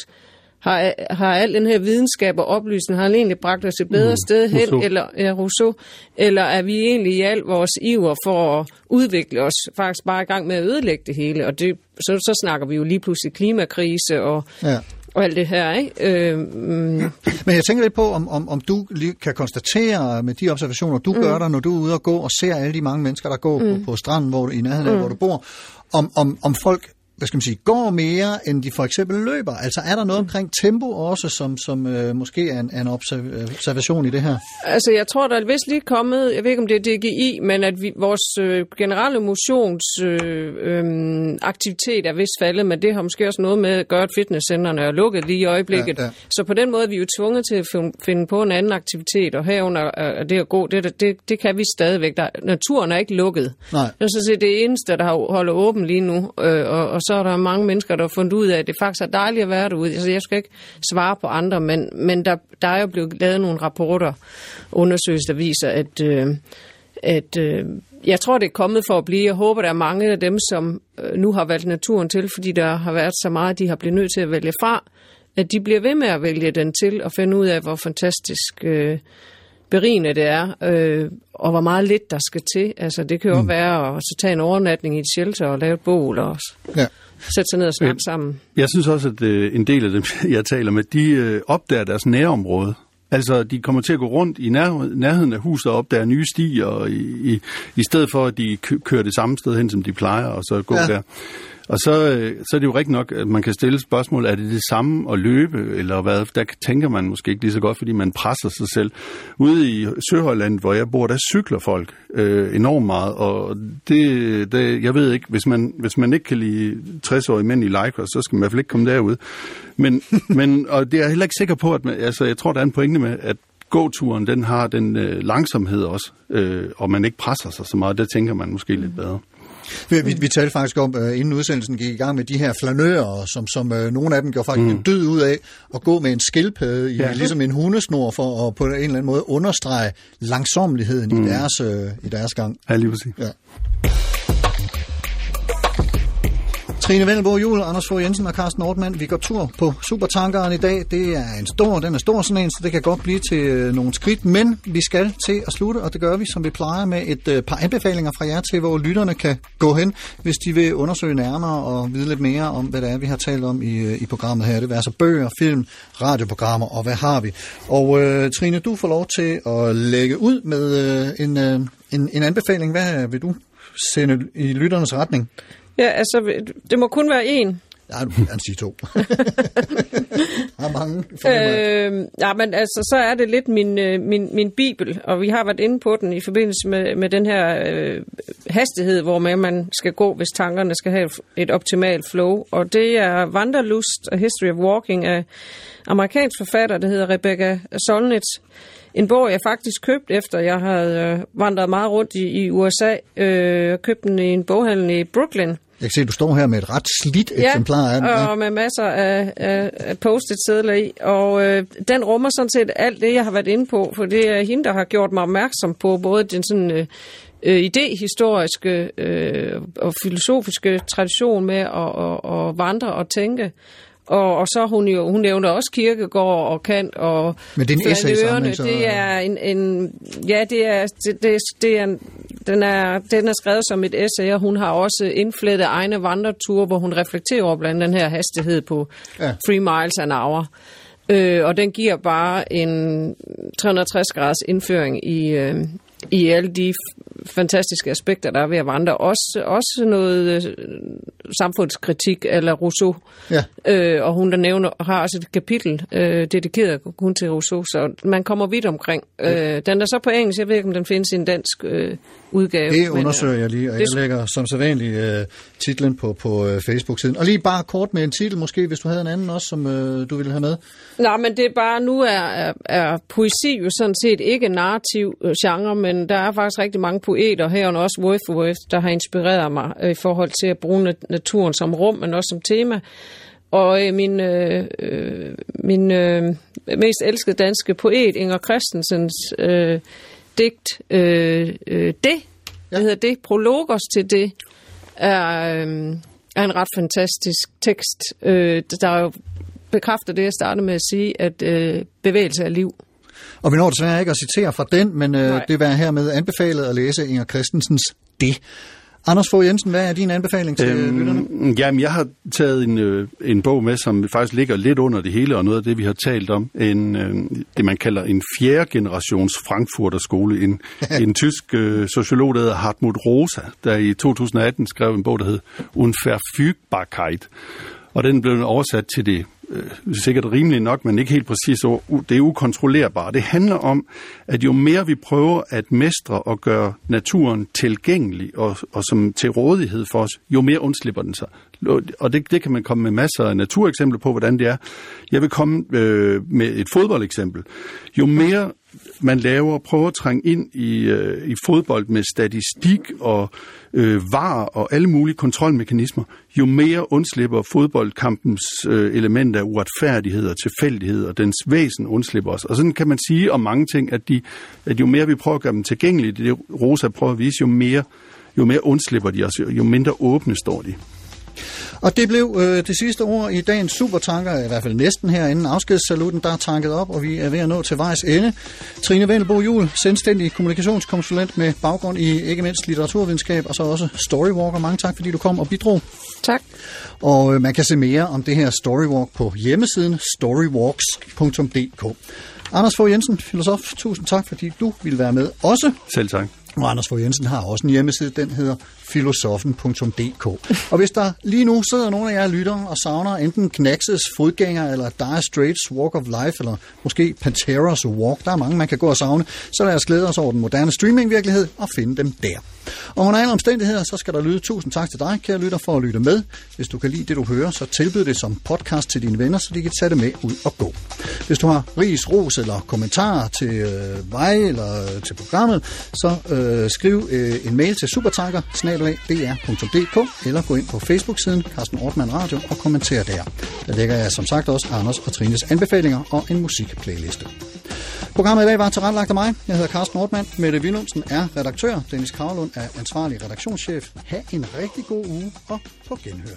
Har, har al den her videnskab og oplysning, har den egentlig bragt os et bedre Mm, sted hen, Rousseau. eller, ja, Rousseau, eller er vi egentlig i al vores iver for at udvikle os faktisk bare i gang med at ødelægge det hele? Og det, så, så snakker vi jo lige pludselig klimakrise og, Ja. Og alt det her, ikke? Øh, mm, Men jeg tænker lidt på, om, om, om du kan konstatere med de observationer, du mm. gør der, når du er ude og gå og ser alle de mange mennesker, der går mm. på, på stranden hvor, i nærheden af, Mm. hvor du bor, om, om, om folk hvad skal man sige, går mere, end de for eksempel løber. Altså er der noget omkring tempo også, som, som øh, måske er en, er en observ- observation i det her? Altså, jeg tror, der er vist lige kommet, jeg ved ikke, om det er DGI, men at vi, vores øh, generelle motionsaktivitet øh, øh, er vist faldet, men det har måske også noget med at gøre, at fitnesscentrene er lukket lige i øjeblikket. Ja, ja. Så på den måde er vi jo tvunget til at fin- finde på en anden aktivitet, og herunder øh, det at gå, det, det, det kan vi stadigvæk. Der, naturen er ikke lukket. Nej. Det er så set det eneste, der har- holder åben lige nu, øh, og, og så er der mange mennesker, der har fundet ud af, at det faktisk er dejligt at være derude. Altså, jeg skal ikke svare på andre, men, men der, der er jo blevet lavet nogle rapporter, undersøgelser, der viser, at, øh, at øh, jeg tror, det er kommet for at blive. Jeg håber, der er mange af dem, som øh, nu har valgt naturen til, fordi der har været så meget, de har blivet nødt til at vælge fra, at de bliver ved med at vælge den til og finde ud af, hvor fantastisk øh, berigende det er, øh, og hvor meget lidt der skal til. Altså, det kan jo mm. være at så tage en overnatning i et shelter og lave et bål og Ja. sætte sig ned og snakke sammen. Jeg synes også, at øh, en del af dem, (laughs) jeg taler med, de øh, opdager deres nærområde. Altså, de kommer til at gå rundt i nær, nærheden af huset og opdager nye stier, og i, i, i stedet for, at de kø- kører det samme sted hen, som de plejer, og så gå ja. der. Og så, øh, så er det jo rigtigt nok, at man kan stille spørgsmål, er det det samme at løbe, eller hvad? Der tænker man måske ikke lige så godt, fordi man presser sig selv. Ude i Søhøjland, hvor jeg bor, der cykler folk øh, enormt meget, og det, det, jeg ved ikke, hvis man, hvis man ikke kan lide 60-årige mænd i Lycra, så skal man i hvert fald ikke komme derud. Men, (laughs) men og det er jeg heller ikke sikker på, at man, altså, jeg tror, der er en pointe med, at gåturen, den har den øh, langsomhed også, øh, og man ikke presser sig så meget, der tænker man måske lidt bedre. Vi, vi, vi talte faktisk om, uh, inden udsendelsen gik i gang med de her flanører, som, som uh, nogle af dem gjorde faktisk mm. en død ud af at gå med en skildpadde i Ja. ligesom en hundesnor for at på en eller anden måde understrege langsomligheden mm. i, deres, uh, i deres gang. Ja, lige præcis. Ja. Trine Vendelbo Jul, Anders Fogh Jensen og Carsten Nordmann. Vi går tur på Supertankeren i dag. Det er en stor, den er stor sådan en, så det kan godt blive til øh, nogle skridt. Men vi skal til at slutte, og det gør vi, som vi plejer, med et øh, par anbefalinger fra jer til, hvor lytterne kan gå hen, hvis de vil undersøge nærmere og vide lidt mere om, hvad det er, vi har talt om i, øh, i programmet her. Det vil altså bøger, film, radioprogrammer, og hvad har vi? Og øh, Trine, du får lov til at lægge ud med øh, en, øh, en, en anbefaling. Hvad vil du sende i lytternes retning? Ja, altså, det må kun være en. Ja, du kan sige to. (laughs) har mange. fornemmer jeg. Øh, ja, men altså, så er det lidt min, øh, min, min bibel, og vi har været inde på den i forbindelse med, med den her øh, hastighed, hvor man, man skal gå, hvis tankerne skal have et optimalt flow. Og det er Wanderlust, A History of Walking af amerikansk forfatter, der hedder Rebecca Solnit. En bog, jeg faktisk købte efter, jeg havde øh, vandret meget rundt i, i USA. Øh, købte den i en boghandel i Brooklyn. Jeg kan se, at du står her med et ret slidt eksemplar af den. Ja. og med masser af, af, af post-it sædler i. Og øh, den rummer sådan set alt det, jeg har været inde på, for det er hende, der har gjort mig opmærksom på både den sådan... Øh, øh, idehistoriske øh, og filosofiske tradition med at, at, at vandre og tænke. Og, og så hun jo, hun nævner også Kirkegård og Kant og Men det er en essaysamling, så- Det er en, en ja, det er, det, det, det er en, den, er, den er skrevet som et essay, og hun har også indflettet egne vandreture, hvor hun reflekterer over blandt den her hastighed på Ja. ja. 3 miles an hour. Øh, og den giver bare en 360 graders indføring i, øh, i alle de fantastiske aspekter, der er ved at vandre. Også, også noget øh, samfundskritik eller Rousseau. Ja. Øh, og hun der nævner, har også et kapitel øh, dedikeret kun til Rousseau, så man kommer vidt omkring. Øh, den er så på engelsk, jeg ved ikke, om den findes i en dansk øh, udgave. Det men, øh, undersøger jeg lige, og jeg det- lægger som sædvanligt øh, titlen på, på øh, Facebook-siden. Og lige bare kort med en titel måske, hvis du havde en anden også, som øh, du ville have med. Nej, men det er bare, nu er, er, er poesi jo sådan set ikke en narrativ øh, genre, men der er faktisk rigtig mange poeter, herunder også Wordsworth, der har inspireret mig øh, i forhold til at bruge nat- naturen som rum, men også som tema. Og øh, min, øh, øh, min øh, mest elskede danske poet, Inger Christensens øh, digt, øh, øh, det, hvad hedder det, prologos til det, er, øh, er en ret fantastisk tekst, øh, der jo bekræfter det, jeg startede med at sige, at øh, bevægelse er liv. Og vi når desværre ikke at citere fra den, men øh, Nej. det var hermed anbefalet at læse Inger Christensens Det. Anders Fogh Jensen, hvad er din anbefaling til øhm, lytterne? Jamen, jeg har taget en, øh, en bog med, som faktisk ligger lidt under det hele, og noget af det, vi har talt om. En, øh, det, man kalder en fjerde generations Frankfurter skole. En, (laughs) en tysk øh, sociolog, der hedder Hartmut Rosa, der i 2018 skrev en bog, der hed Unverfügbarkeit. Og den blev oversat til det øh, sikkert rimeligt nok, men ikke helt præcis. ord, Det er ukontrollerbart. Det handler om, at jo mere vi prøver at mestre og gøre naturen tilgængelig og, og som til rådighed for os, jo mere undslipper den sig. Og det, det kan man komme med masser af natureksempler på, hvordan det er. Jeg vil komme øh, med et fodboldeksempel. Jo mere man laver, prøver at trænge ind i, øh, i fodbold med statistik og øh, var og alle mulige kontrolmekanismer, jo mere undslipper fodboldkampens øh, elementer af uretfærdighed og tilfældighed, og dens væsen undslipper os. Og sådan kan man sige om mange ting, at, de, at jo mere vi prøver at gøre dem tilgængelige, det det Rosa prøver at vise, jo mere, jo mere undslipper de os, jo- jo mindre åbne står de. Og det blev øh, det sidste ord i dagens supertanker, i hvert fald næsten her inden afskedssaluten, der er tanket op, og vi er ved at nå til vejs ende. Trine Vendelbo Jul, selvstændig kommunikationskonsulent med baggrund i ikke mindst litteraturvidenskab, og så også Storywalker. Mange tak, fordi du kom og bidrog. Tak. Og øh, man kan se mere om det her Storywalk på hjemmesiden storywalks.dk. Anders Fogh Jensen, filosof, tusind tak, fordi du ville være med også. Selv tak. Og Anders Fogh Jensen har også en hjemmeside, den hedder filosofen.dk. Og hvis der lige nu sidder nogen af jer lytter og savner enten Knaxes fodgænger, eller Dire Straits Walk of Life, eller måske Panteras Walk, der er mange, man kan gå og savne, så lad os glæde os over den moderne streamingvirkelighed og finde dem der. Og under alle omstændigheder, så skal der lyde tusind tak til dig, kære lytter, for at lytte med. Hvis du kan lide det, du hører, så tilbyd det som podcast til dine venner, så de kan tage det med ud og gå. Hvis du har ris, ros eller kommentarer til øh, mig eller øh, til programmet, så øh, skriv øh, en mail til supertanker eller gå ind på Facebook-siden Carsten Ortmann Radio og kommenter der. Der lægger jeg som sagt også Anders og Trines anbefalinger og en musikplayliste. Programmet i dag var tilrettelagt af mig. Jeg hedder Carsten Ortmann. Mette Willumsen er redaktør. Dennis Kravlund er ansvarlig redaktionschef. Ha' en rigtig god uge og på genhør.